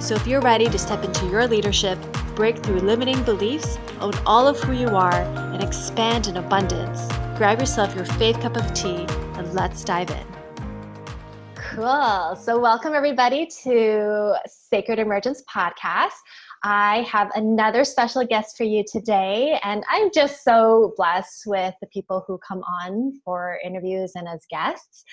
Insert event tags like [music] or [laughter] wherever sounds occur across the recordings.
So if you're ready to step into your leadership, break through limiting beliefs, own all of who you are, and expand in abundance, grab yourself your faith cup of tea and let's dive in. Cool. So, welcome everybody to Sacred Emergence Podcast. I have another special guest for you today, and I'm just so blessed with the people who come on for interviews and as guests.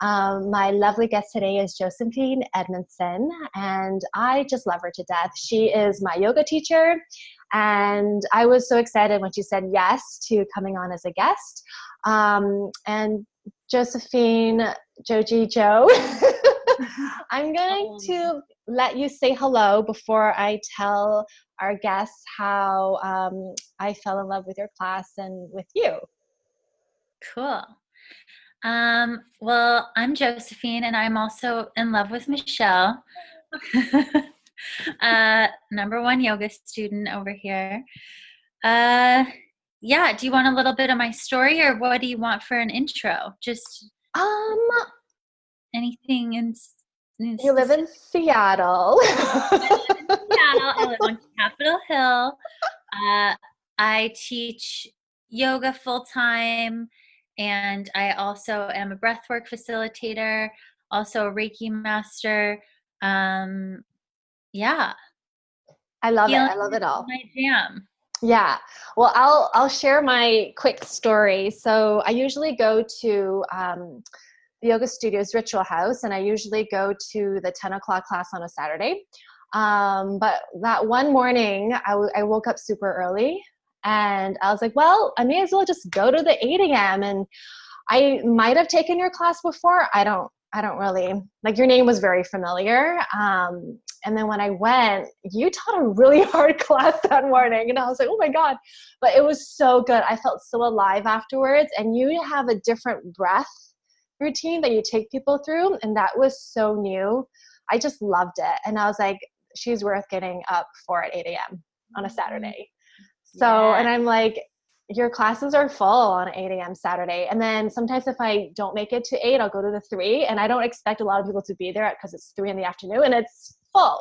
Um, my lovely guest today is Josephine Edmondson, and I just love her to death. She is my yoga teacher, and I was so excited when she said yes to coming on as a guest. Um, and Josephine, Joji Joe, [laughs] I'm going to let you say hello before I tell our guests how um, I fell in love with your class and with you. Cool. Um, well, I'm Josephine, and I'm also in love with Michelle. [laughs] uh, number one yoga student over here. Uh, yeah, do you want a little bit of my story, or what do you want for an intro? Just um, anything in. in you live in Seattle. I live in [laughs] Seattle. I live on Capitol Hill. Uh, I teach yoga full time and I also am a breathwork facilitator, also a Reiki master. Um, yeah, I love Feeling it. I love it all. My jam. Yeah. Well, I'll I'll share my quick story. So I usually go to um, the yoga studios Ritual House, and I usually go to the ten o'clock class on a Saturday. Um, but that one morning, I, w- I woke up super early and I was like, well, I may as well just go to the 8 a.m. And I might have taken your class before. I don't, I don't really like your name was very familiar. Um, and then when I went, you taught a really [laughs] hard class that morning. And I was like, oh my God. But it was so good. I felt so alive afterwards. And you have a different breath routine that you take people through. And that was so new. I just loved it. And I was like, she's worth getting up for at 8 a.m. on a mm-hmm. Saturday. So, yeah. and I'm like, your classes are full on 8 a.m. Saturday. And then sometimes if I don't make it to 8, I'll go to the 3. And I don't expect a lot of people to be there because it's 3 in the afternoon and it's full.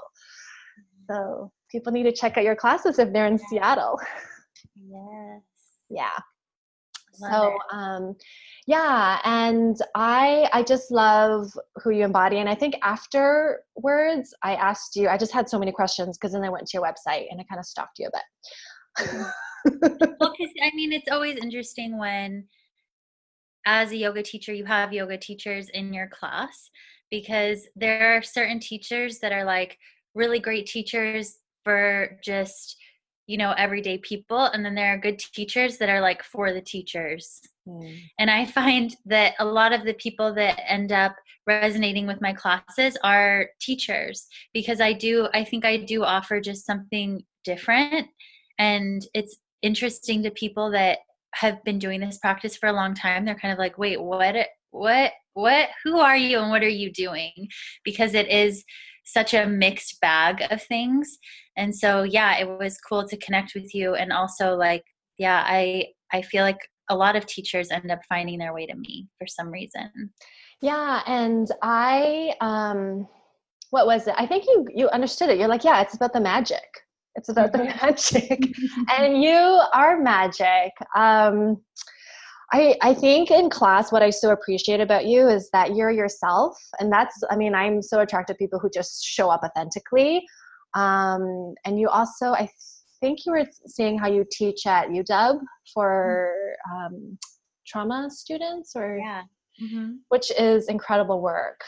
So people need to check out your classes if they're in yeah. Seattle. Yes. [laughs] Yeah. Love so um yeah and i i just love who you embody and i think afterwards i asked you i just had so many questions because then i went to your website and i kind of stalked you a bit [laughs] well, because I mean, it's always interesting when, as a yoga teacher, you have yoga teachers in your class because there are certain teachers that are like really great teachers for just you know everyday people and then there are good teachers that are like for the teachers mm. and i find that a lot of the people that end up resonating with my classes are teachers because i do i think i do offer just something different and it's interesting to people that have been doing this practice for a long time they're kind of like wait what what what who are you and what are you doing? Because it is such a mixed bag of things. And so yeah it was cool to connect with you and also like yeah i i feel like a lot of teachers end up finding their way to me for some reason. Yeah and i um what was it? I think you you understood it. You're like yeah it's about the magic it's about the [laughs] magic. and you are magic. Um, I, I think in class, what I so appreciate about you is that you're yourself. And that's, I mean, I'm so attracted to people who just show up authentically. Um, and you also, I think you were saying how you teach at UW for um, trauma students or, yeah. Mm-hmm. which is incredible work.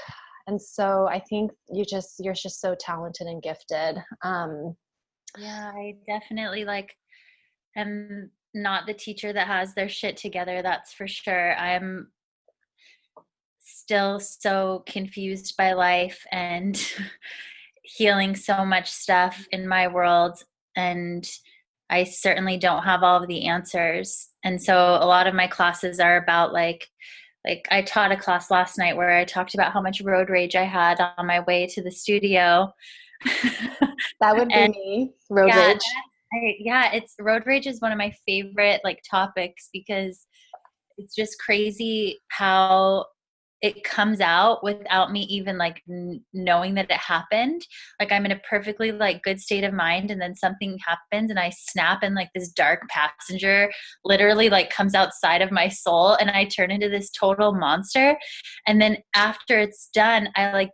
And so I think you just, you're just so talented and gifted. Um, yeah, I definitely like am not the teacher that has their shit together, that's for sure. I'm still so confused by life and [laughs] healing so much stuff in my world and I certainly don't have all of the answers. And so a lot of my classes are about like like I taught a class last night where I talked about how much road rage I had on my way to the studio. That would be and, me, road yeah, rage. I, yeah, it's road rage is one of my favorite like topics because it's just crazy how it comes out without me even like n- knowing that it happened like i'm in a perfectly like good state of mind and then something happens and i snap and like this dark passenger literally like comes outside of my soul and i turn into this total monster and then after it's done i like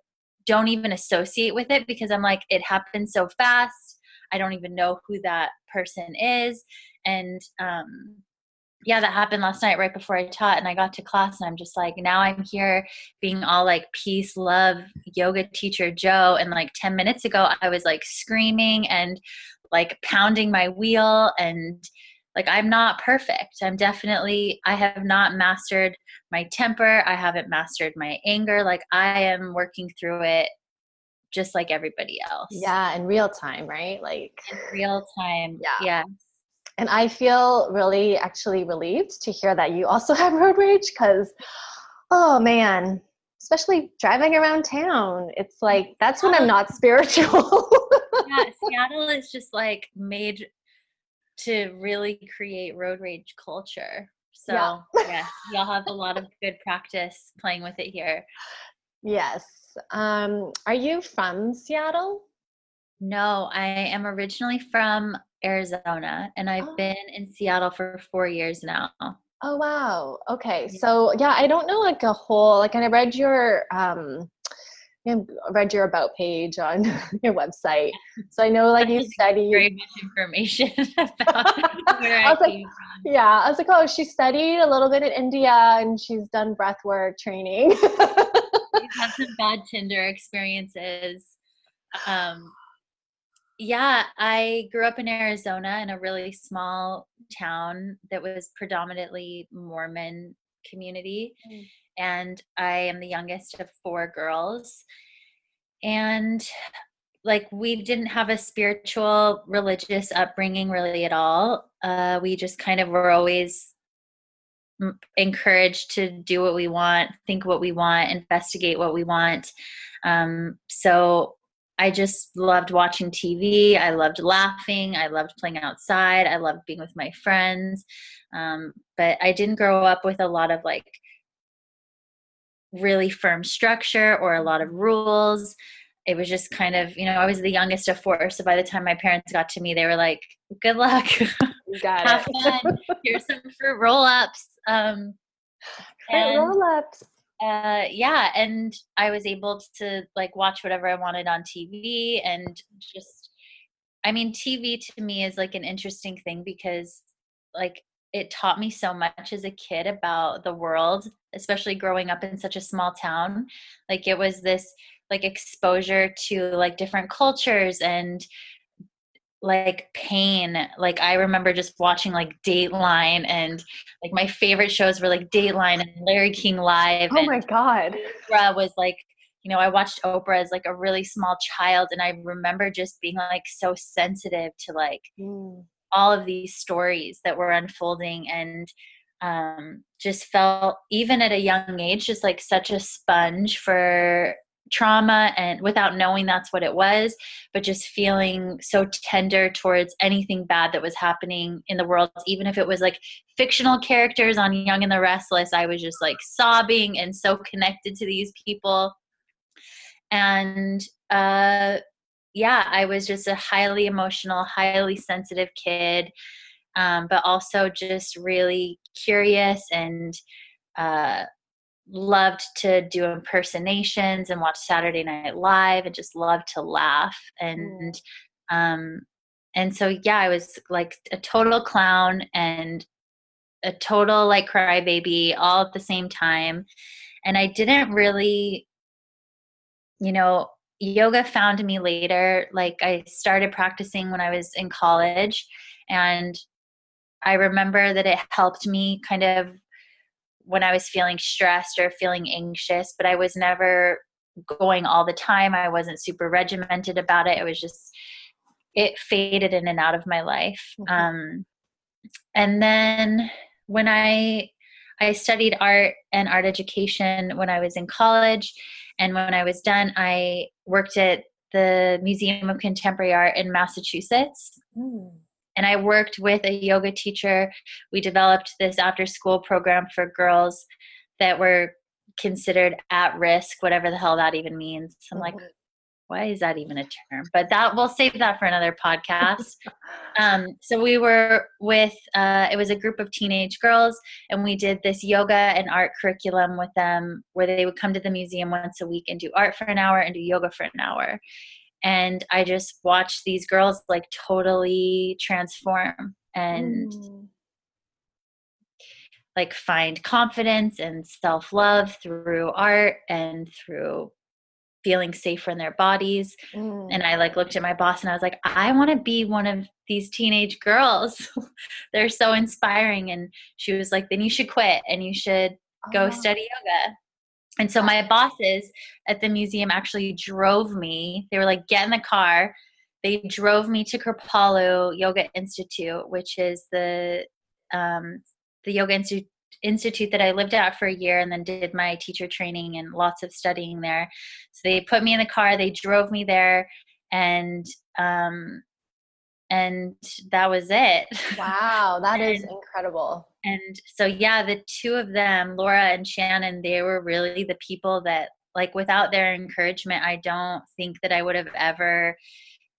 don't even associate with it because i'm like it happened so fast i don't even know who that person is and um yeah, that happened last night right before I taught and I got to class and I'm just like, now I'm here being all like peace, love, yoga teacher Joe. And like 10 minutes ago, I was like screaming and like pounding my wheel and like I'm not perfect. I'm definitely, I have not mastered my temper. I haven't mastered my anger. Like I am working through it just like everybody else. Yeah, in real time, right? Like in real time. Yeah. Yeah. And I feel really actually relieved to hear that you also [laughs] have road rage because, oh man, especially driving around town, it's mm, like that's when I'm not [laughs] spiritual. yeah, Seattle is just like made to really create road rage culture. So, yeah. y'all have a lot of good practice playing with it here. Yes. Um, are you from Seattle? No, I am originally from Arizona, and I've oh. been in Seattle for four years now. Oh wow. Okay. So yeah, I don't know like a whole like and I read your um I read your about page on [laughs] your website. So I know like you studied very much information [laughs] about [laughs] where I, I like, Yeah, I was like, oh, she studied a little bit in India and she's done breath work training. We've had some bad Tinder experiences. Um, yeah, I grew up in Arizona in a really small town that was predominantly Mormon community. Mm. And I am the youngest of four girls. And like we didn't have a spiritual religious upbringing really at all. Uh, we just kind of were always encouraged to do what we want, think what we want, investigate what we want. Um, so I just loved watching TV. I loved laughing. I loved playing outside. I loved being with my friends. Um, but I didn't grow up with a lot of like really firm structure or a lot of rules. It was just kind of, you know, I was the youngest of four. So by the time my parents got to me, they were like, good luck. [laughs] You got Have it. fun. Here's some fruit roll ups. Um, roll ups uh yeah and i was able to like watch whatever i wanted on tv and just i mean tv to me is like an interesting thing because like it taught me so much as a kid about the world especially growing up in such a small town like it was this like exposure to like different cultures and like pain. Like I remember just watching like Dateline and like my favorite shows were like Dateline and Larry King Live. Oh my god. Oprah was like, you know, I watched Oprah as like a really small child and I remember just being like so sensitive to like mm. All of these stories that were unfolding and um just felt even at a young age just like such a sponge for trauma and without knowing that's what it was but just feeling so tender towards anything bad that was happening in the world. Even if it was like fictional characters on young and the restless i was just like sobbing and so connected to these people. And uh yeah i was just a highly emotional highly sensitive kid um, but also just really curious and uh, loved to do impersonations and watch Saturday Night Live and just loved to laugh and mm. um and so yeah I was like a total clown and a total like crybaby all at the same time and I didn't really you know yoga found me later like I started practicing when I was in college and I remember that it helped me kind of when I was feeling stressed or feeling anxious, but I was never going all the time. I wasn't super regimented about it. It was just it faded in and out of my life. Mm-hmm. Um, and then when I I studied art and art education when I was in college, and when I was done, I worked at the Museum of Contemporary Art in Massachusetts. Mm. And I worked with a yoga teacher. We developed this after school program for girls that were considered at risk, whatever the hell that even means. I'm like, mm-hmm why is that even a term? But that we'll save that for another podcast. [laughs] um, so we were with uh, it was a group of teenage girls, and we did this yoga and art curriculum with them, where they would come to the museum once a week and do art for an hour and do yoga for an hour. And I just watched these girls like totally transform and. Mm. Like find confidence and self love through art and through feeling safer in their bodies mm. and i like looked at my boss and i was like i want to be one of these teenage girls [laughs] they're so inspiring and she was like then you should quit and you should go oh. study yoga and so my bosses at the museum actually drove me they were like get in the car they drove me to kripalu yoga institute which is the um, the yoga institute institute that I lived at for a year and then did my teacher training and lots of studying there. So they put me in the car, they drove me there and um and that was it. Wow, that [laughs] and, is incredible. And so yeah, the two of them, Laura and Shannon, they were really the people that like without their encouragement, I don't think that I would have ever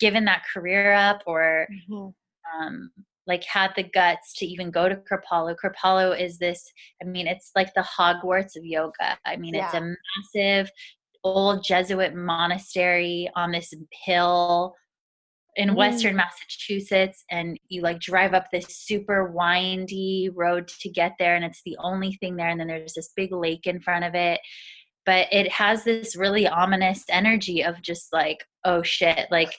given that career up or mm-hmm. um like had the guts to even go to Kripalu. Kripalu is this, I mean, it's like the Hogwarts of yoga. I mean, yeah. it's a massive old Jesuit monastery on this hill in mm. western Massachusetts and you like drive up this super windy road to get there and it's the only thing there and then there's this big lake in front of it but it has this really ominous energy of just like oh shit like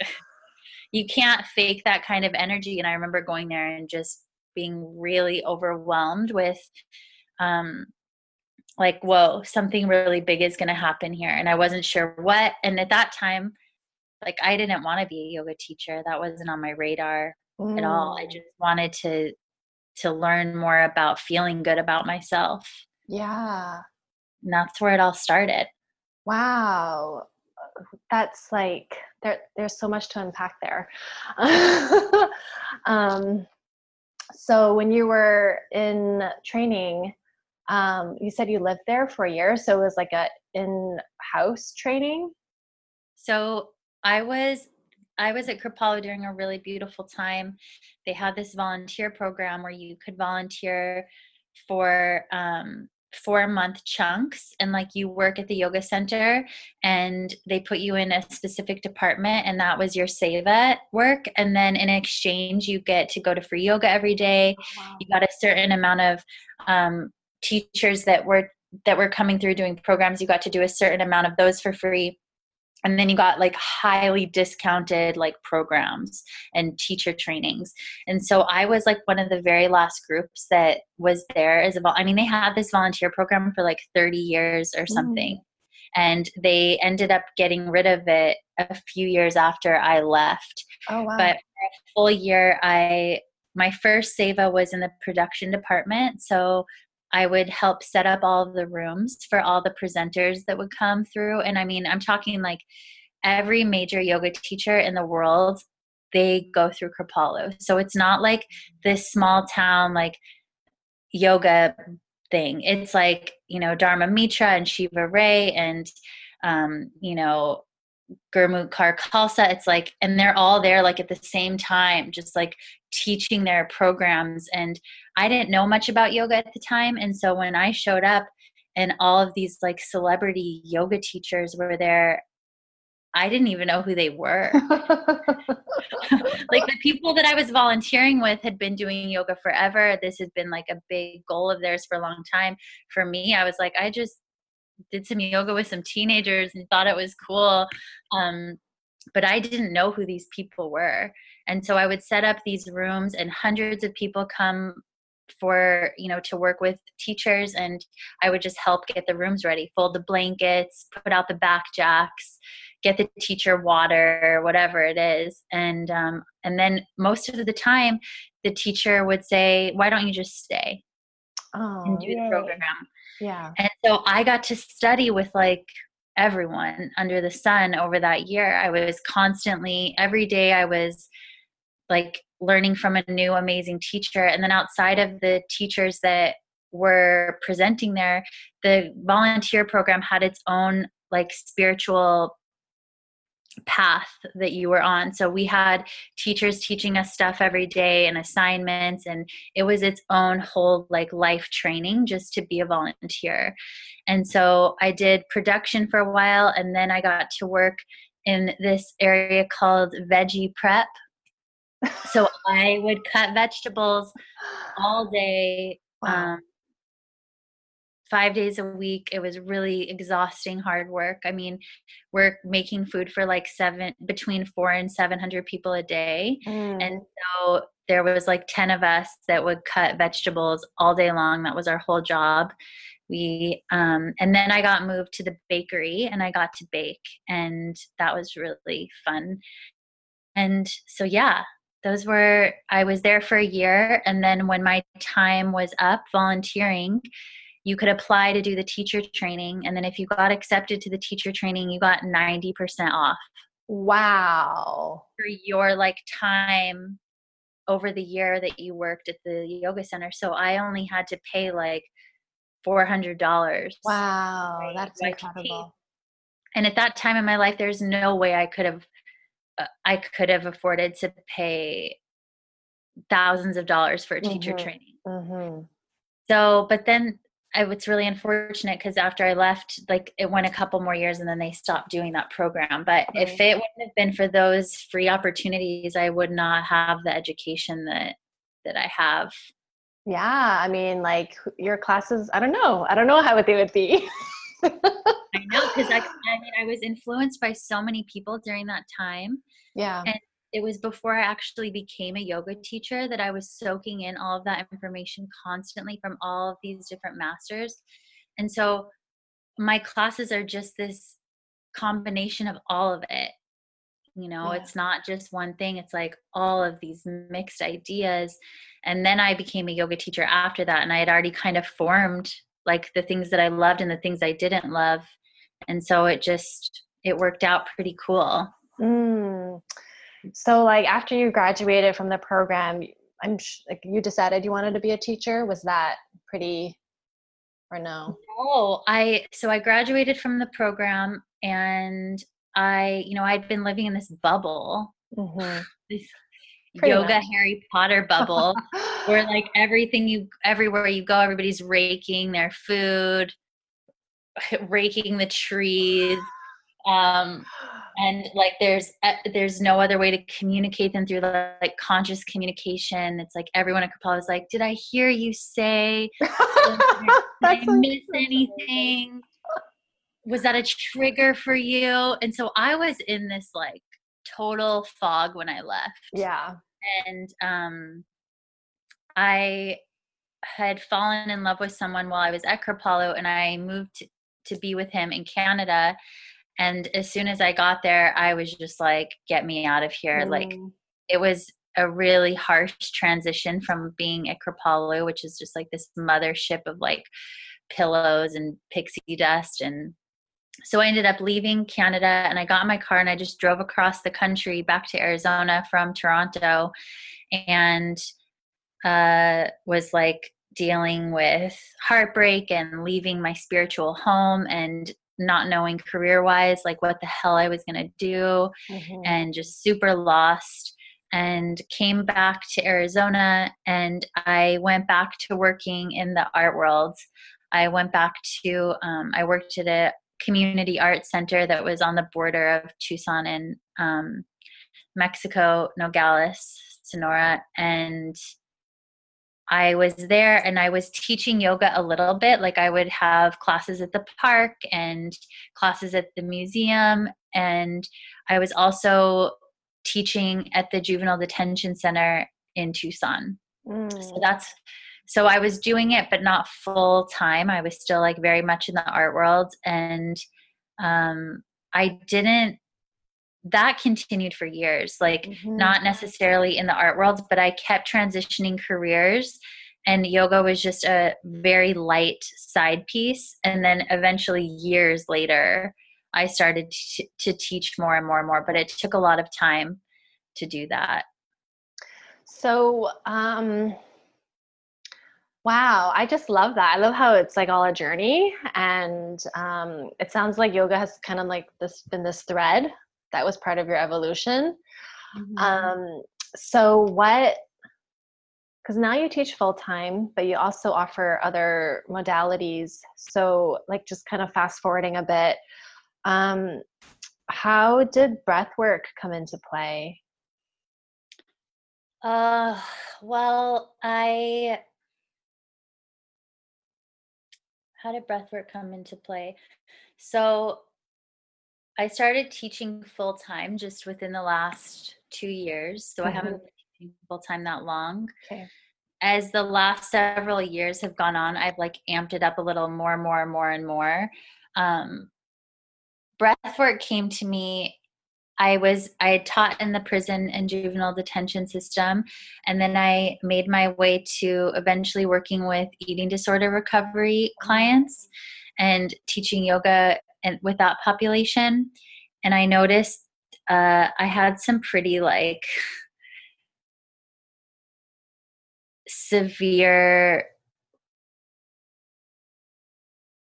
you can't fake that kind of energy and i remember going there and just being really overwhelmed with um like whoa something really big is going to happen here and i wasn't sure what and at that time like i didn't want to be a yoga teacher that wasn't on my radar mm. at all i mm. just wanted to to learn more about feeling good about myself yeah and that's where it all started wow that's like there there's so much to unpack there. [laughs] Um, so when you were in training um, you said you lived there for a year so it was like a in-house training? So i was i was at kripalu during a really beautiful time. They had this volunteer program where you could volunteer for um, four month chunks and like you work at the yoga center and they put you in a specific department and that was your seva work and then in exchange you get to go to free yoga every day. Oh, wow. you got a certain amount of um, teachers that were that were coming through doing programs. You got to do a certain amount of those for free and then you got like highly discounted like programs and teacher trainings. And so i was like one of the very last groups that was there as a vol- i mean they had this volunteer program for like 30 years or something. Mm. and they ended up getting rid of it a few years after i left. Oh wow. But for a full year i my first seva was in the production department. So I would help set up all the rooms for all the presenters that would come through. And I mean, I'm talking like every major yoga teacher in the world, they go through Kripalu. So it's not like this small town, like yoga thing. It's like, you know, Dharma Mitra and Shiva Rea and, um, you know, Gurmukh Kaur Khalsa. It's like, and they're all there like at the same time, just like teaching their programs. And I didn't know much about yoga at the time. And so when I showed up and all of these like celebrity yoga teachers were there, I didn't even know who they were. [laughs] like the people that I was volunteering with had been doing yoga forever. This had been like a big goal of theirs for a long time. For me, I was like, I just did some yoga with some teenagers and thought it was cool. Um, but I didn't know who these people were. And so I would set up these rooms, and hundreds of people come for you know to work with teachers and i would just help get the rooms ready fold the blankets put out the back jacks get the teacher water whatever it is and um, and then most of the time the teacher would say why don't you just stay oh, and do yay. the program Yeah. and so i got to study with like everyone under the sun over that year i was constantly every day i was like learning from a new amazing teacher. And then outside of the teachers that were presenting there the volunteer program had its own like spiritual path that you were on. So we had teachers teaching us stuff every day and assignments and it was its own whole like life training just to be a volunteer. And so i did production for a while and then i got to work in this area called veggie prep so I would cut vegetables all [gasps] day, Wow. um, five days a week. It was really exhausting, hard work. I mean, we're making food for like seven, between four and 700 people a day. Mm. And so there was like 10 of us that would cut vegetables all day long. That was our whole job. We, um, and then I got moved to the bakery and I got to bake, and that was really fun. And so, yeah, those were i was there for a year and then when my time was up volunteering you could apply to do the teacher training and then if you got accepted to the teacher training you got 90% off wow. for your like time over the year that you worked at the yoga center so i only had to pay like $400 Wow. Right, That's incredible. and at that time in my life there's no way i could have i could have afforded to pay thousands of dollars for a teacher Mhm. training hmm so but then I, it's really unfortunate because after i left like it went a couple more years and then they stopped doing that program but if it wouldn't have been for those free opportunities i would not have the education that that i have Yeah. I mean, like your classes, I don't know. I don't know how they would be. [laughs] i know because I, [laughs] I mean i was influenced by so many people during that time yeah. And- it was before I actually became a yoga teacher that I was soaking in all of that information constantly from all of these different masters. And so my classes are just this combination of all of it. You know, Yeah. it's not just one thing, it's like all of these mixed ideas. And then I became a yoga teacher after that. And I had already kind of formed like the things that I loved and the things I didn't love. And so it just, it worked out pretty cool. Mm. So, like after you graduated from the program, I'm sh- like you decided you wanted to be a teacher. Was that pretty, or no? Oh, I so I graduated from the program and I, you know, I'd been living in this bubble, hmm this Pretty yoga much. Harry Potter bubble where [laughs] like everything you everywhere you go everybody's raking their food, raking the trees. Um and like there's uh, there's no other way to communicate than through like conscious communication. It's like everyone at Kripalu is like, "Did I hear you say [laughs] Did I miss anything? Was that a trigger for you? And so I was in this like total fog when I left. Yeah. And um I had fallen in love with someone while I was at Kripalu and I moved to, to be with him in Canada. And as soon as I got there, I was just like, get me out of here. Like Mm. it was a really harsh transition from being at Kripalu, which is just like this mothership of like pillows and pixie dust. And so I ended up leaving Canada and I got in my car and I just drove across the country back to Arizona from Toronto and uh, was like dealing with heartbreak and leaving my spiritual home and not knowing career wise like what the hell I was going to do Mhm. and just super lost and came back to Arizona and I went back to working in the art world. I went back to um, I worked at a community arts center that was on the border of Tucson and um, Mexico, Nogales, Sonora, and I was there and I was teaching yoga a little bit. Like I would have classes at the park and classes at the museum. And I was also teaching at the juvenile detention center in Tucson. So Mm. that's so I was doing it, but not full time. I was still like very much in the art world. And um, I didn't, that continued for years, like mm-hmm. not necessarily in the art world, but I kept transitioning careers. And yoga was just a very light side piece. And then eventually, years later, I started to, to teach more and more and more, but it took a lot of time to do that. So, um, Wow, I just love that. I love how it's like all a journey, and um, it sounds like yoga has kind of like this been this thread that was part of your evolution. Mm-hmm. Um, so what? Because now you teach full time, but you also offer other modalities. So, like, just kind of fast forwarding a bit, um, how did breath work come into play? Uh, well, I how did breathwork come into play? So I started teaching full time just within the last two years. So mm-hmm. I haven't mm-hmm. been teaching full time that long. Okay. As the last several years have gone on, I've like amped it up a little more, and more, and more, and more. Um, breathwork came to me I was I had taught in the prison and juvenile detention system and then I made my way to eventually working with eating disorder recovery clients and teaching yoga and with that population. And I noticed uh, I had some pretty like [laughs] severe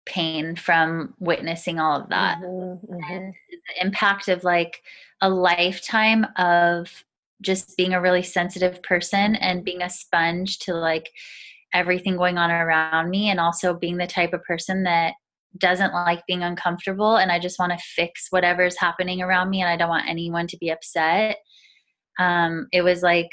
pain from witnessing all of that mm-hmm, mm-hmm. the impact of like a lifetime of just being a really sensitive person and being a sponge to like everything going on around me and also being the type of person that doesn't like being uncomfortable and I just want to fix whatever's happening around me and I don't want anyone to be upset. Um, it was like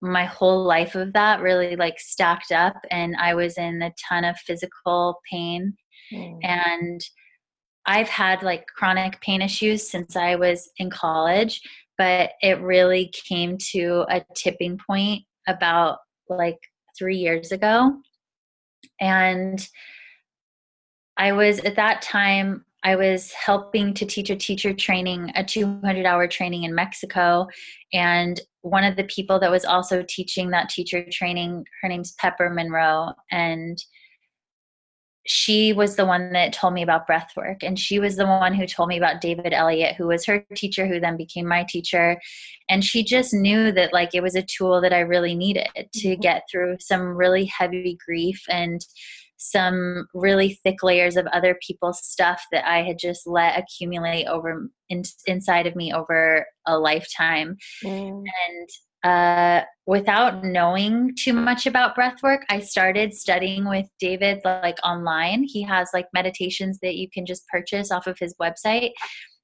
my whole life of that really like stacked up and I was in a ton of physical pain Mm. And I've had like chronic pain issues since I was in college, but it really came to a tipping point about like three years ago. And I was at that time, I was helping to teach a teacher training, a 200 hour training in Mexico. And one of the people that was also teaching that teacher training, her name's Pepper Monroe. And she was the one that told me about breath work and she was the one who told me about david elliott who was her teacher who then became my teacher and she just knew that like it was a tool that i really needed to mm-hmm. get through some really heavy grief and some really thick layers of other people's stuff that i had just let accumulate over in, inside of me over a lifetime mm. and uh, without knowing too much about breath work, I started studying with David like online. He has like meditations that you can just purchase off of his website.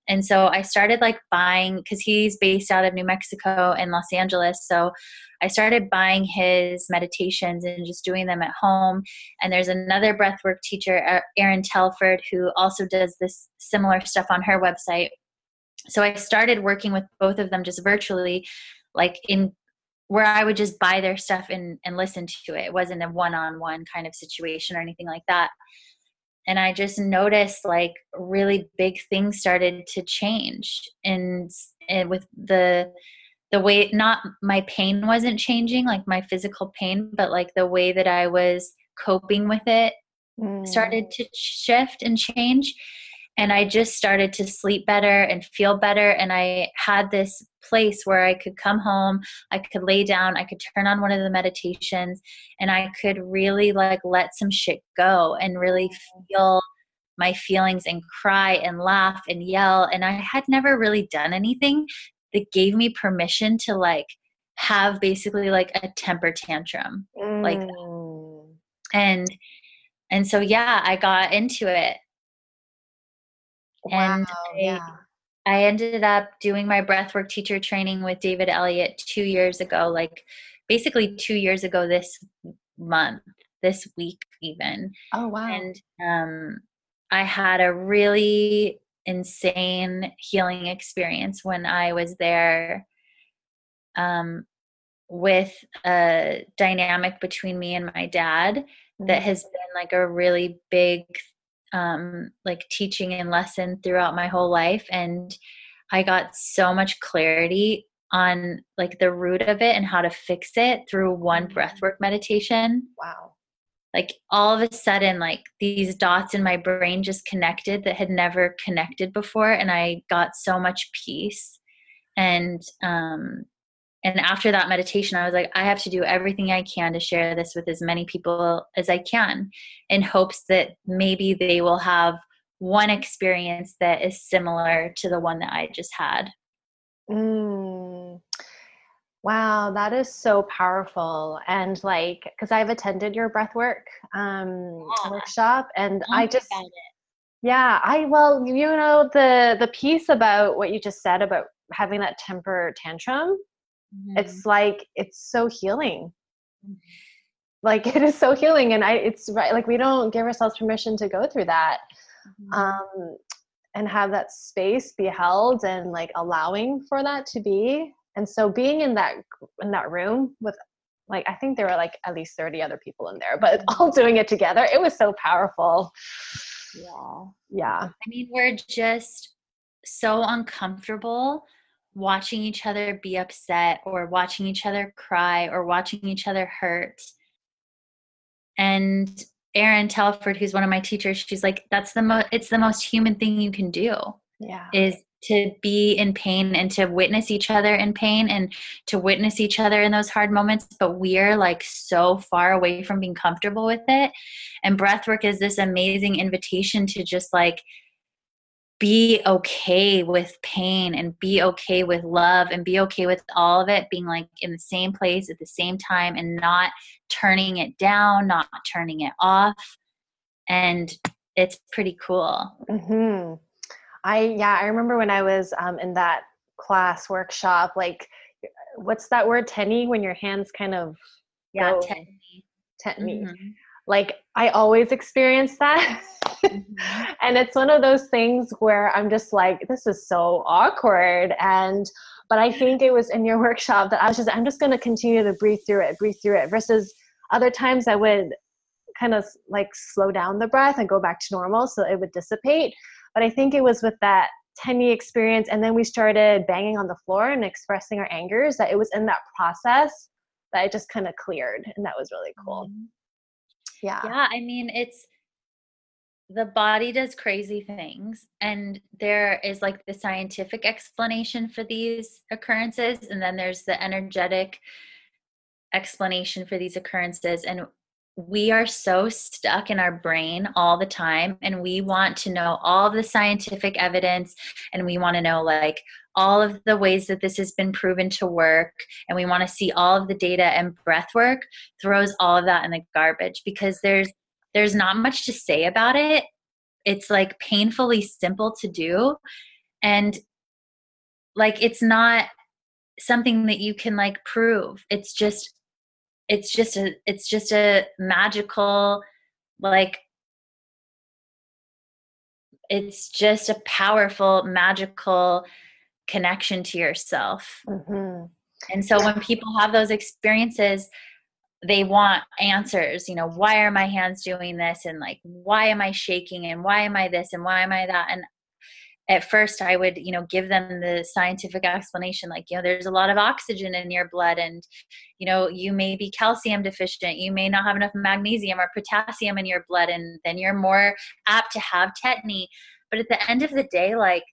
And so I started like buying because he's based out of New Mexico and Los Angeles. So I started buying his meditations and just doing them at home. And there's another breathwork teacher, Erin Telford, who also does this similar stuff on her website. So I started working with both of them just virtually like in where I would just buy their stuff and, and listen to it. It wasn't a one on one kind of situation or anything like that. And I just noticed like really big things started to change and, and with the the way not my pain wasn't changing like my physical pain but like the way that I was coping with it mm. started to shift and change and I just started to sleep better and feel better. And I had this place where I could come home, I could lay down, I could turn on one of the meditations, and I could really like let some shit go and really feel my feelings and cry and laugh and yell. And I had never really done anything that gave me permission to like have basically like a temper tantrum mm. like and and so yeah i got into it Wow, and I, yeah. I ended up doing my breathwork teacher training with David Elliott two years ago, like basically two years ago this month, this week even. Oh wow. And um I had a really insane healing experience when I was there. Um with a dynamic between me and my dad mm-hmm. that has been like a really big um like teaching and lesson throughout my whole life and i got so much clarity on like the root of it and how to fix it through one mm-hmm. breathwork meditation. Wow. Like all of a sudden like these dots in my brain just connected that had never connected before and i got so much peace. And um and after that meditation i was like i have to do everything i can to share this with as many people as i can in hopes that maybe they will have one experience that is similar to the one that i just had mm. Wow, that is so powerful. And like, because I've attended your breathwork um, yeah. workshop, and I just, yeah, I well, you know, the the piece about what you just said about having that temper tantrum, mm-hmm. it's like it's so healing. Mm-hmm. Like [laughs] it is so healing, and I, it's right. Like we don't give ourselves permission to go through that. Mm-hmm. Um, and have that space be held and like allowing for that to be and so being in that in that room with like i think there were like at least 30 other people in there but all doing it together it was so powerful yeah yeah i mean we're just so uncomfortable watching each other be upset or watching each other cry or watching each other hurt. And erin telford who's one of my teachers she's like that's the most it's the most human thing you can do yeah. is to be in pain and to witness each other in pain and to witness each other in those hard moments. But we're like so far away from being comfortable with it. And breathwork is this amazing invitation to just like be okay with pain and be okay with love and be okay with all of it being like in the same place at the same time and not turning it down not turning it off and it's pretty cool mm-hmm. I yeah, I remember when I was um, in that class workshop, like what's that word, tenny, when your hands kind of yeah, go, tenny. Tenny. Mm-hmm. Like I always experience that. [laughs] mm-hmm. [laughs] and it's one of those things where I'm just like, this is so awkward. And but I think it was in your [laughs] workshop that I was just I'm just gonna continue to breathe through it, breathe through it versus other times I would kind of like slow down the breath and go back to normal so it would dissipate but I think it was with that tenny experience, and then we started banging on the floor and expressing our angers that it was in that process that it just kind of cleared, and that was really cool. Mm-hmm. Yeah. Yeah. I mean, it's the body does crazy things and there is like the scientific explanation for these occurrences and then there's the energetic explanation for these occurrences and we are so stuck in our brain all the time and we want to know all the scientific evidence and we want to know like all of the ways that this has been proven to work and we want to see all of the data and breath work throws all of that in the garbage because there's there's not much to say about it. It's like painfully simple to do. And like it's not something that you can like prove. It's just it's just a it's just a magical like it's just a powerful magical connection to yourself. Mm-hmm. and so when people have those experiences they want answers you know why are my hands doing this? And like why am i shaking? And why am i this? And why am i that? And at first i would you know give them the scientific explanation like you know there's a lot of oxygen in your blood and you know you may be calcium deficient. You may not have enough magnesium or potassium in your blood and then you're more apt to have tetany. But at the end of the day like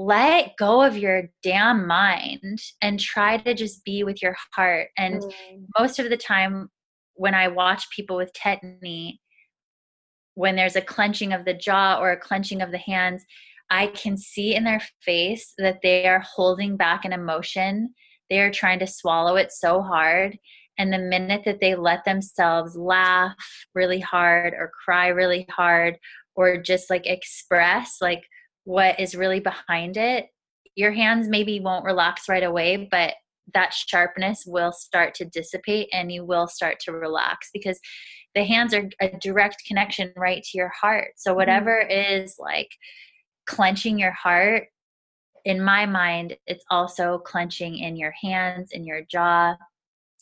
let go of your damn mind and try to just be with your heart and mm. most of the time when i watch people with tetany when there's a clenching of the jaw or a clenching of the hands I can see in their face that they are holding back an emotion. They are trying to swallow it so hard. And the minute that they let themselves laugh really hard or cry really hard or just like express like what is really behind it, your hands maybe won't relax right away, but that sharpness will start to dissipate and you will start to relax because the hands are a direct connection right to your heart. So, whatever mm-hmm. is like clenching your heart in my mind it's also clenching in your hands in your jaw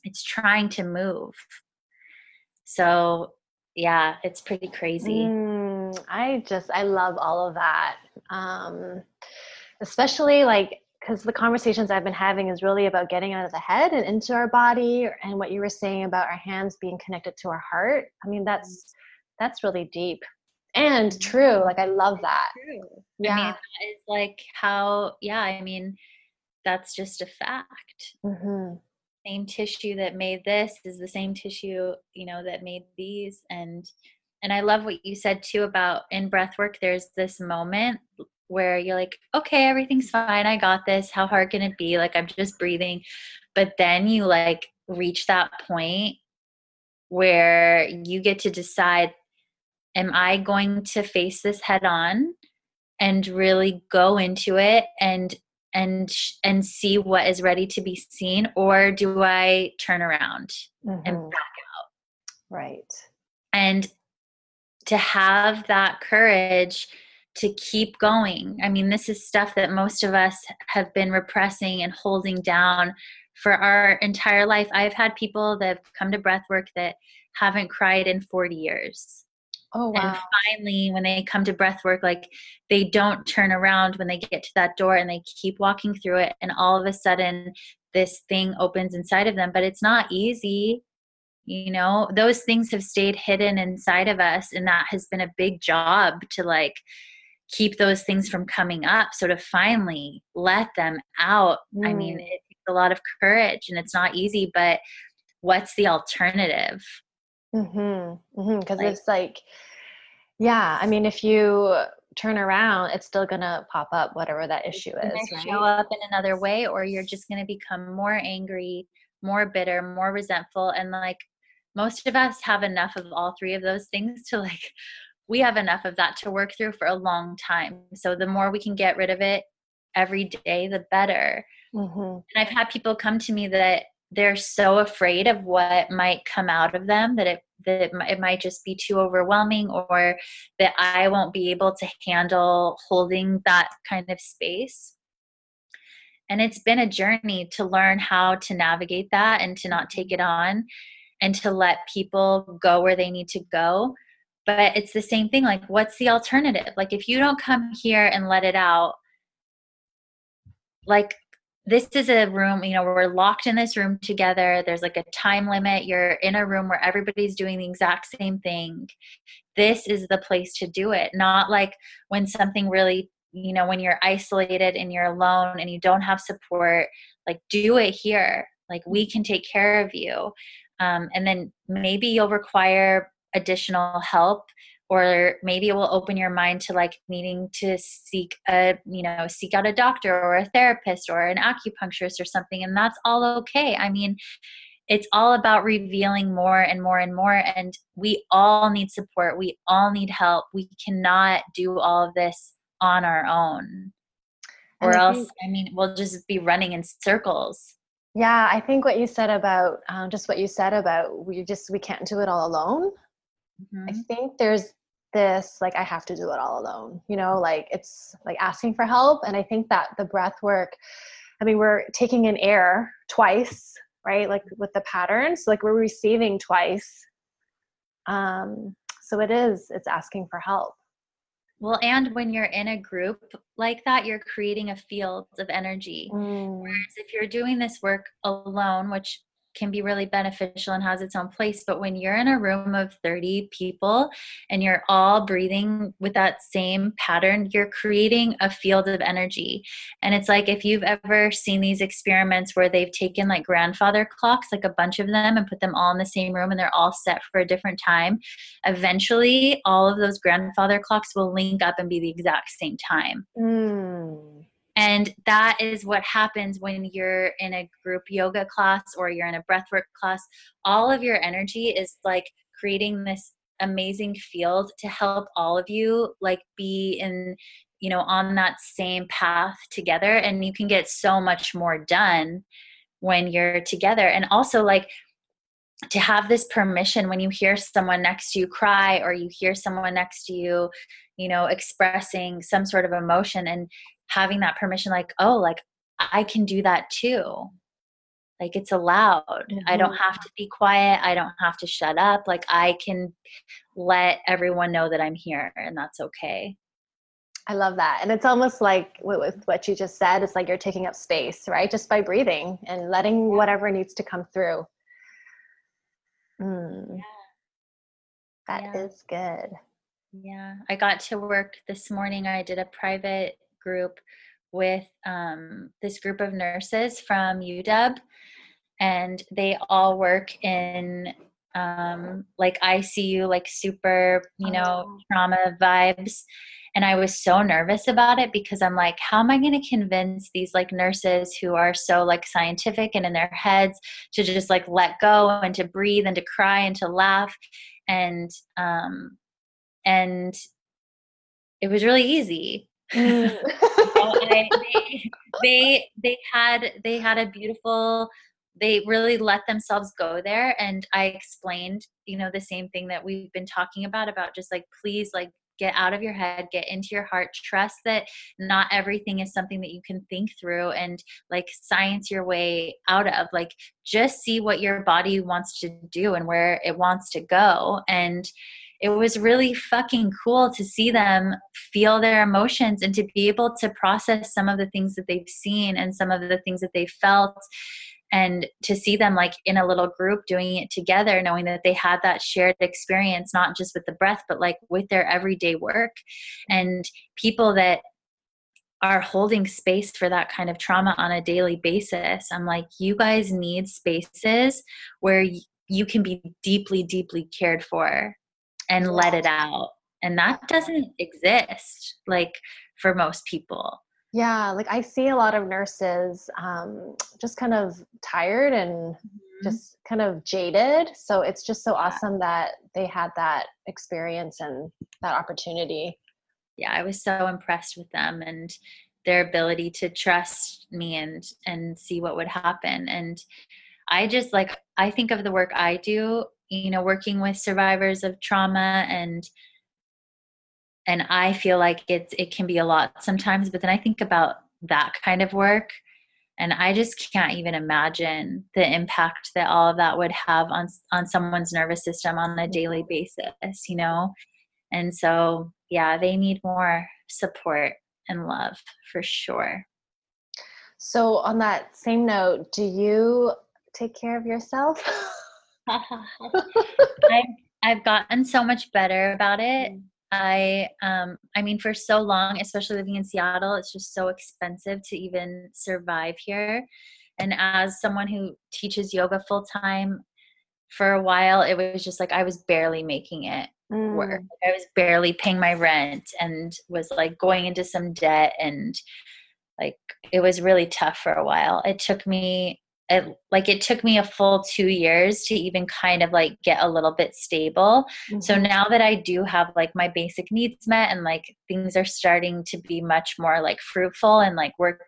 it's trying to move so yeah it's pretty crazy mm, i just i love all of that um especially like because the conversations I've been having is really about getting out of the head and into our body, and what you were saying about our hands being connected to our heart. I mean, that's that's really deep and mm-hmm. true. Like I love that. True. Yeah, I mean, it's like how. Yeah, I mean, that's just a fact. Mm-hmm. Same tissue that made this is the same tissue, you know, that made these, and and I love what you said too about in breath work. There's this moment where you're like, okay, everything's fine. I got this. How hard can it be? Like, I'm just breathing. But then you like reach that point where you get to decide, am I going to face this head on and really go into it and and and see what is ready to be seen or do i turn around mm-hmm. and back out right and to have that courage to keep going. I mean, this is stuff that most of us have been repressing and holding down for our entire life. I've had people that have come to breathwork that haven't cried in 40 years. Oh wow. And finally when they come to breathwork like they don't turn around when they get to that door and they keep walking through it and all of a sudden this thing opens inside of them, but it's not easy you know those things have stayed hidden inside of us and that has been a big job to like keep those things from coming up so to finally let them out mm. i mean mm. it takes a lot of courage and it's not easy but what's the alternative mhm mhm because like, it's like yeah i mean if you turn around it's still gonna pop up whatever that issue is right? show up in another way or you're just gonna become more angry more bitter more resentful and like most of us have enough of all three of those things to like [laughs] we have enough of that to work through for a long time. So the more we can get rid of it every day, the better. Mm-hmm. And I've had people come to me that they're so afraid of what might come out of them that it that it, it might just be too overwhelming or that I won't be able to handle holding that kind of space. And it's been a journey to learn how to navigate that and to not take it on and to let people go where they need to go. But it's the same thing like what's the alternative? Like if you don't come here and let it out like this is a room you know we're locked in this room together. There's like a time limit. You're in a room where everybody's doing the exact same thing. This is the place to do it. Not like when something really you know when you're isolated and you're alone and you don't have support like do it here. Like we can take care of you um, and then maybe you'll require additional help or maybe it will open your mind to like needing to seek a you know seek out a doctor or a therapist or an acupuncturist or something and that's all okay. I mean it's all about revealing more and more and more and we all need support. We all need help. We cannot do all of this on our own. Or I else i mean we'll just be running in circles yeah i think what you said about um, just what you said about we just we can't do it all alone Mm-hmm. I think there's this like I have to do it all alone. You know, like it's like asking for help. And I think that the breath work, I mean, we're taking in air twice, right? Like with the patterns, like we're receiving twice. Um, so it is, it's asking for help. Well, and when you're in a group like that, you're creating a field of energy. Mm. Whereas if you're doing this work alone, which can be really beneficial and has its own place. But when you're in a room of 30 people and you're all breathing with that same pattern, you're creating a field of energy. And it's like if you've ever seen these experiments where they've taken like grandfather clocks, like a bunch of them, and put them all in the same room and they're all set for a different time, eventually all of those grandfather clocks will link up and be the exact same time. Mm. And that is what happens when you're in a group yoga class or you're in a breathwork class. All of your energy is like creating this amazing field to help all of you like be in you know on that same path together and you can get so much more done when you're together and also like to have this permission when you hear someone next to you cry or you hear someone next to you you know expressing some sort of emotion and having that permission like oh like i can do that too like it's allowed mm-hmm. i don't mm-hmm. have to be quiet i don't have to shut up like i can let everyone know that i'm here and that's okay i love that and it's almost like with what you just said it's like you're taking up space right just by breathing and letting whatever needs to come through mm. yeah. That yeah. is good yeah i got to work this morning i did a private group with um, this group of nurses from UW, and they all work in um, like ICU, like super, you know, oh. trauma vibes. And I was so nervous about it because I'm like, how am I going to convince these like nurses who are so like scientific and in their heads to just like let go and to breathe and to cry and to laugh and um and it was really easy. Mm. [laughs] I, they, they they had they had a beautiful they really let themselves go there and i explained you know the same thing that we've been talking about about just like please like get out of your head get into your heart trust that not everything is something that you can think through and like science your way out of like just see what your body wants to do and where it wants to go and it was really fucking cool to see them feel their emotions and to be able to process some of the things that they've seen and some of the things that they felt and to see them like in a little group doing it together knowing that they had that shared experience not just with the breath but like with their everyday work and people that are holding space for that kind of trauma on a daily basis. I'm like you guys need spaces where you can be deeply deeply cared for and let it out. And that doesn't exist like for most people. Yeah like i see a lot of nurses um, just kind of tired and mm-hmm. just kind of jaded. So it's just so awesome that they had that experience and that opportunity. Yeah i was so impressed with them and their ability to trust me and and see what would happen. And i just like i think of the work i do you know working with survivors of trauma and and i feel like it's it can be a lot sometimes but then i think about that kind of work and i just can't even imagine the impact that all of that would have on on someone's nervous system on a daily basis you know? And so yeah they need more support and love for sure. So on that same note do you take care of yourself [laughs] [laughs] I've, I've gotten so much better about it. Mm. I um I mean for so long, especially living in Seattle, it's just so expensive to even survive here. And as someone who teaches yoga full time, for a while it was just like I was barely making it mm. work. I was barely paying my rent and was like going into some debt and like it was really tough for a while. It took me it, like it took me a full two years to even kind of like get a little bit stable. Mm-hmm. so now that i do have like my basic needs met and like things are starting to be much more like fruitful and like work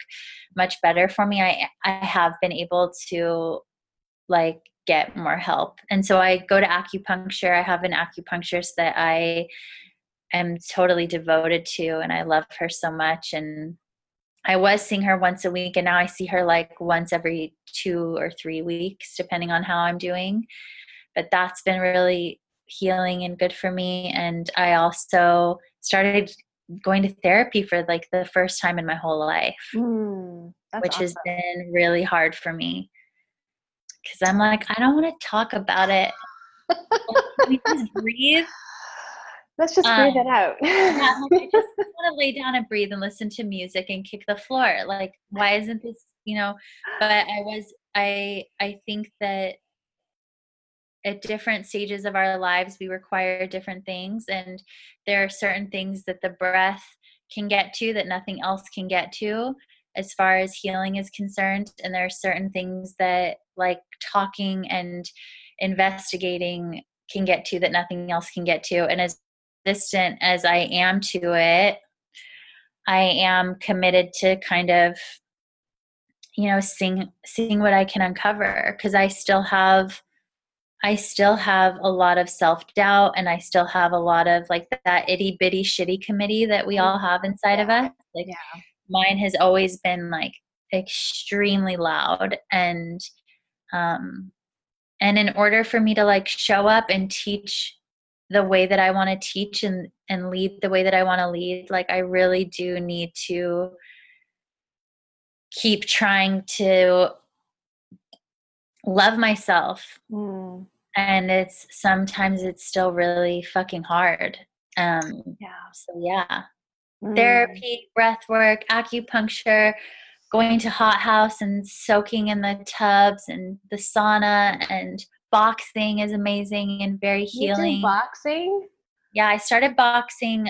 much better for me i i have been able to like get more help. And so i go to acupuncture. I have an acupuncturist that i am totally devoted to and i love her so much and I was seeing her once a week and now I see her like once every two or three weeks, depending on how I'm doing. But that's been really healing and good for me. And I also started going to therapy for like the first time in my whole life, mm, which awesome. has been really hard for me. Because I'm like, I don't want to talk about it. [laughs] Can we just breathe? Let's just breathe um, it out. [laughs] yeah, like, I just [laughs] want to lay down and breathe and listen to music and kick the floor. Like, why isn't this, you know? But I was, I, I think that at different stages of our lives, we require different things, and there are certain things that the breath can get to that nothing else can get to as far as healing is concerned and there are certain things that like talking and investigating can get to that nothing else can get to and as resistant as I am to it, I am committed to kind of you know seeing seeing what I can uncover because I still have I still have a lot of self doubt and I still have a lot of like that itty bitty shitty committee that we all have inside yeah. of us. Like yeah. mine has always been like extremely loud and um and in order for me to like show up and teach the way that I want to teach and and lead the way that I want to lead like I really do need to keep trying to love myself mm. and it's sometimes it's still really fucking hard um yeah so yeah mm. therapy breath work acupuncture going to hot house and soaking in the tubs and the sauna and boxing is amazing and very healing boxing yeah i started boxing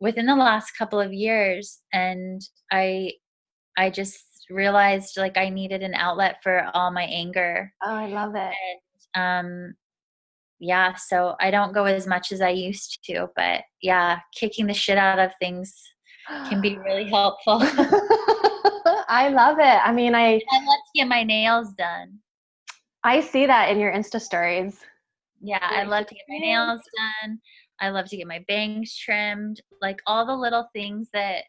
within the last couple of years and i i just realized like I needed an outlet for all my anger. Oh, I love it. And, um, yeah, so I don't go as much as I used to, but yeah, kicking the shit out of things can be [gasps] really helpful. [laughs] I love it. I mean, I I love to get my nails done. I see that in your Insta stories. Yeah, I love to get my nails done. I love to get my bangs trimmed. Like all the little things that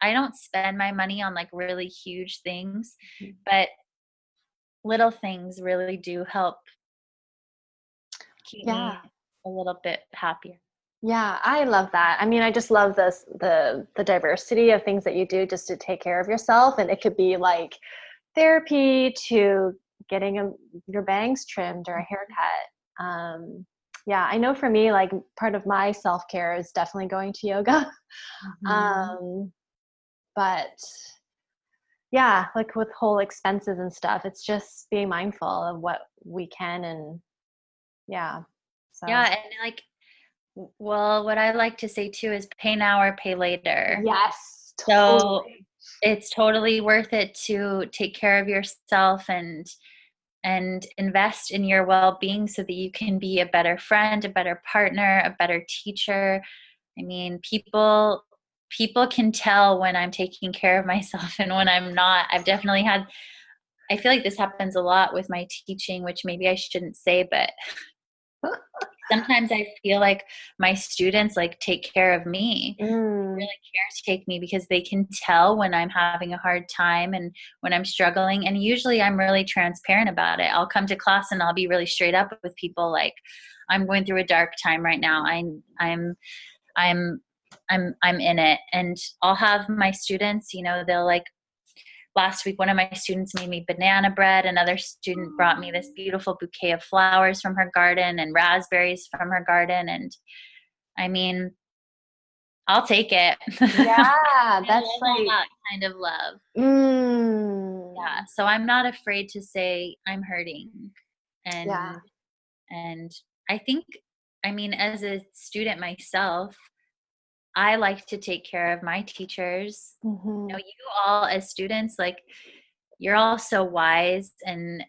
I don't spend my money on like really huge things, mm-hmm. but little things really do help keep yeah. me a little bit happier. Yeah, I love that. I mean, I just love this the the diversity of things that you do just to take care of yourself and it could be like therapy to getting a, your bangs trimmed or a mm-hmm. haircut. Um yeah, I know for me like part of my self-care is definitely going to yoga. [laughs] Mm-hmm. Um but yeah like with whole expenses and stuff it's just being mindful of what we can and yeah so. yeah and like well what i like to say too is pay now or pay later yes totally. so it's totally worth it to take care of yourself and and invest in your well-being so that you can be a better friend a better partner a better teacher i mean people people can tell when I'm taking care of myself and when I'm not. I've definitely had, I feel like this happens a lot with my teaching, which maybe I shouldn't say, but [laughs] sometimes I feel like my students like take care of me, mm. really caretake me because they can tell when I'm having a hard time and when I'm struggling. And usually I'm really transparent about it. I'll come to class and I'll be really straight up with people like, I'm going through a dark time right now. I'm, I'm, I'm I'm I'm in it and I'll have my students, you know, they'll like last week one of my students made me banana bread, another student brought me this beautiful bouquet of flowers from her garden and raspberries from her garden and I mean I'll take it. [laughs] Yeah, that's like that kind of love. Mm. Yeah, so I'm not afraid to say I'm hurting, and yeah. and I think, I mean, as a student myself, I like to take care of my teachers. Mm-hmm. You know, you all as students, like you're all so wise and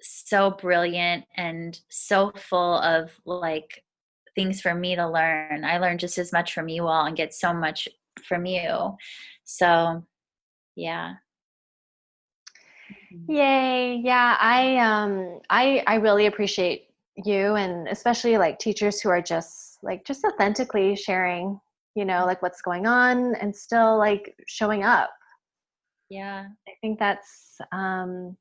so brilliant and so full of like things for me to learn. I learn just as much from you all and get so much from you. So, yeah. Yay. Yeah, I um I I really appreciate you and especially like teachers who are just like just authentically sharing you know like what's going on and still like showing up. Yeah. I think that's um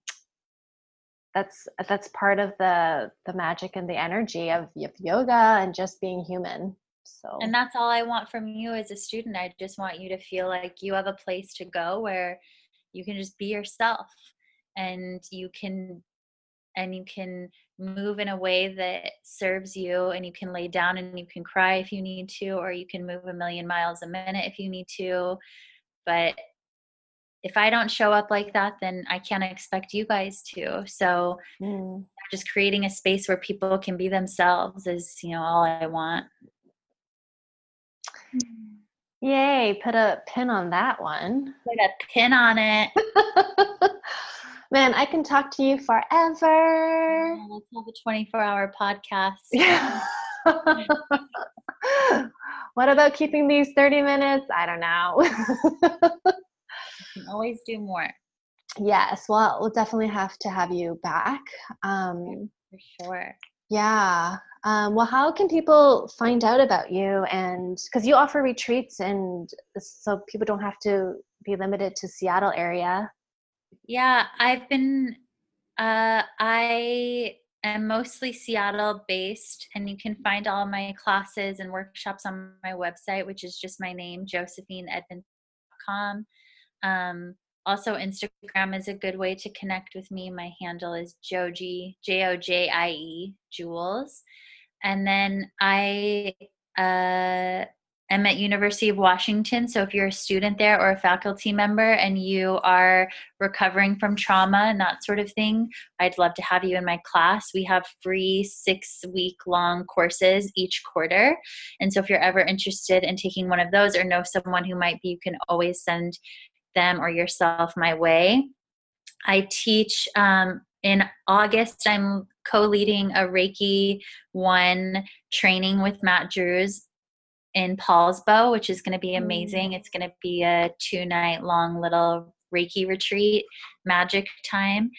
that's that's part of the the magic and the energy of, of yoga and just being human so. And that's all i want from you as a student. I just want you to feel like you have a place to go where you can just be yourself and you can and you can move in a way that serves you and you can lay down and you can cry if you need to or you can move a million miles a minute if you need to but if i don't show up like that then i can't expect you guys to so mm. just creating a space where people can be themselves is you know all i want. Yay put a pin on that one. Put a pin on it [laughs] Man, I can talk to you forever. Yeah, let's have a 24 hour podcast. [laughs] what about keeping these 30 minutes? I don't know. can always do more. Yes, well, we'll definitely have to have you back. Um, For sure. Yeah. Um, well, how can people find out about you? And because you offer retreats, and so people don't have to be limited to Seattle area. Yeah, I've been, uh, I am mostly Seattle based, and you can find all my classes and workshops on my website, which is just my name, josephineedmonds.com. Um, also, Instagram is a good way to connect with me. My handle is Joji, J O J I E, Jules. And then I uh, am at University of Washington. So if you're a student there or a faculty member and you are recovering from trauma and that sort of thing, I'd love to have you in my class. We have free six week long courses each quarter. And so if you're ever interested in taking one of those or know someone who might be, you can always send them or yourself my way. I teach um, in August, I'm co leading a Reiki 1 training with Matt Drews in Poulsbo, which is going to be amazing. Mm. It's going to be a two night long little Reiki retreat, magic time.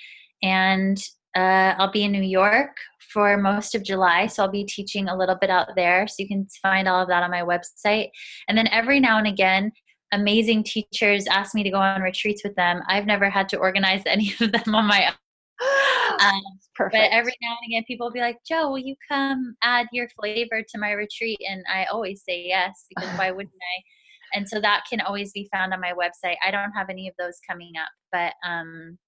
And uh, I'll be in New York for most of July. So I'll be teaching a little bit out there. So you can find all of that on my website. And then every now and again, amazing teachers ask me to go on retreats with them. I've never had to organize [laughs] any of them on my [gasps] um, Perfect. But every now and again, people will be like, Joe, will you come add your flavor to my retreat? And I always say yes, because why [laughs] wouldn't I? And so that can always be found on my website. I don't have any of those coming up, but um,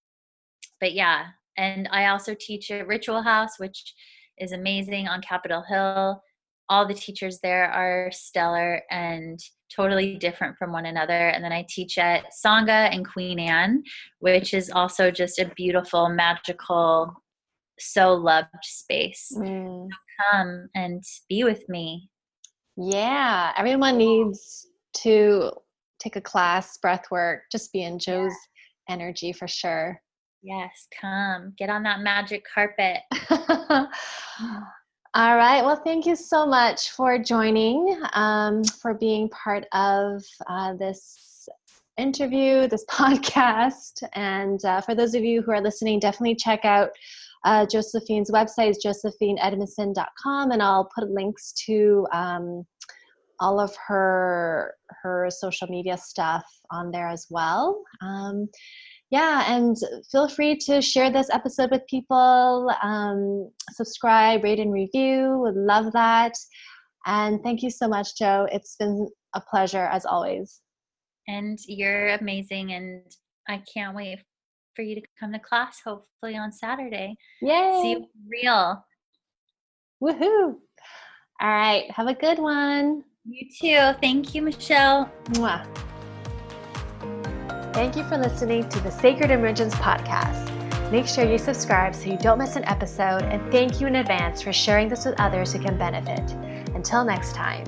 but yeah. And I also teach at Ritual House, which is amazing on Capitol Hill. All the teachers there are stellar and totally different from one another. And then I teach at Sangha and Queen Anne, which is also just a beautiful, magical, so loved space. Mm. come and be with me. Yeah, everyone needs to take a class, breath work, just be in Joe's yeah. energy for sure. Yes, come get on that magic carpet. [laughs] All right. Well, thank you so much for joining, um, for being part of uh, this interview, this [laughs] podcast. And uh, for those of you who are listening, definitely check out uh, Josephine's website, is josephineedmondson.com, and I'll put links to um, all of her her social media stuff on there as well. Um, yeah, and feel free to share this episode with people. Um, subscribe, rate, and review. Would love that. And thank you so much, Joe. It's been a pleasure as always. And you're amazing, and I can't wait for you to come to class. Hopefully on Saturday. Yay! See you real. Woohoo! All right. Have a good one. You too. Thank you, Michelle. Mwah. Thank you for listening to the Sacred Emergence podcast. Make sure you subscribe so you don't miss an episode, and thank you in advance for sharing this with others who can benefit. Until next time.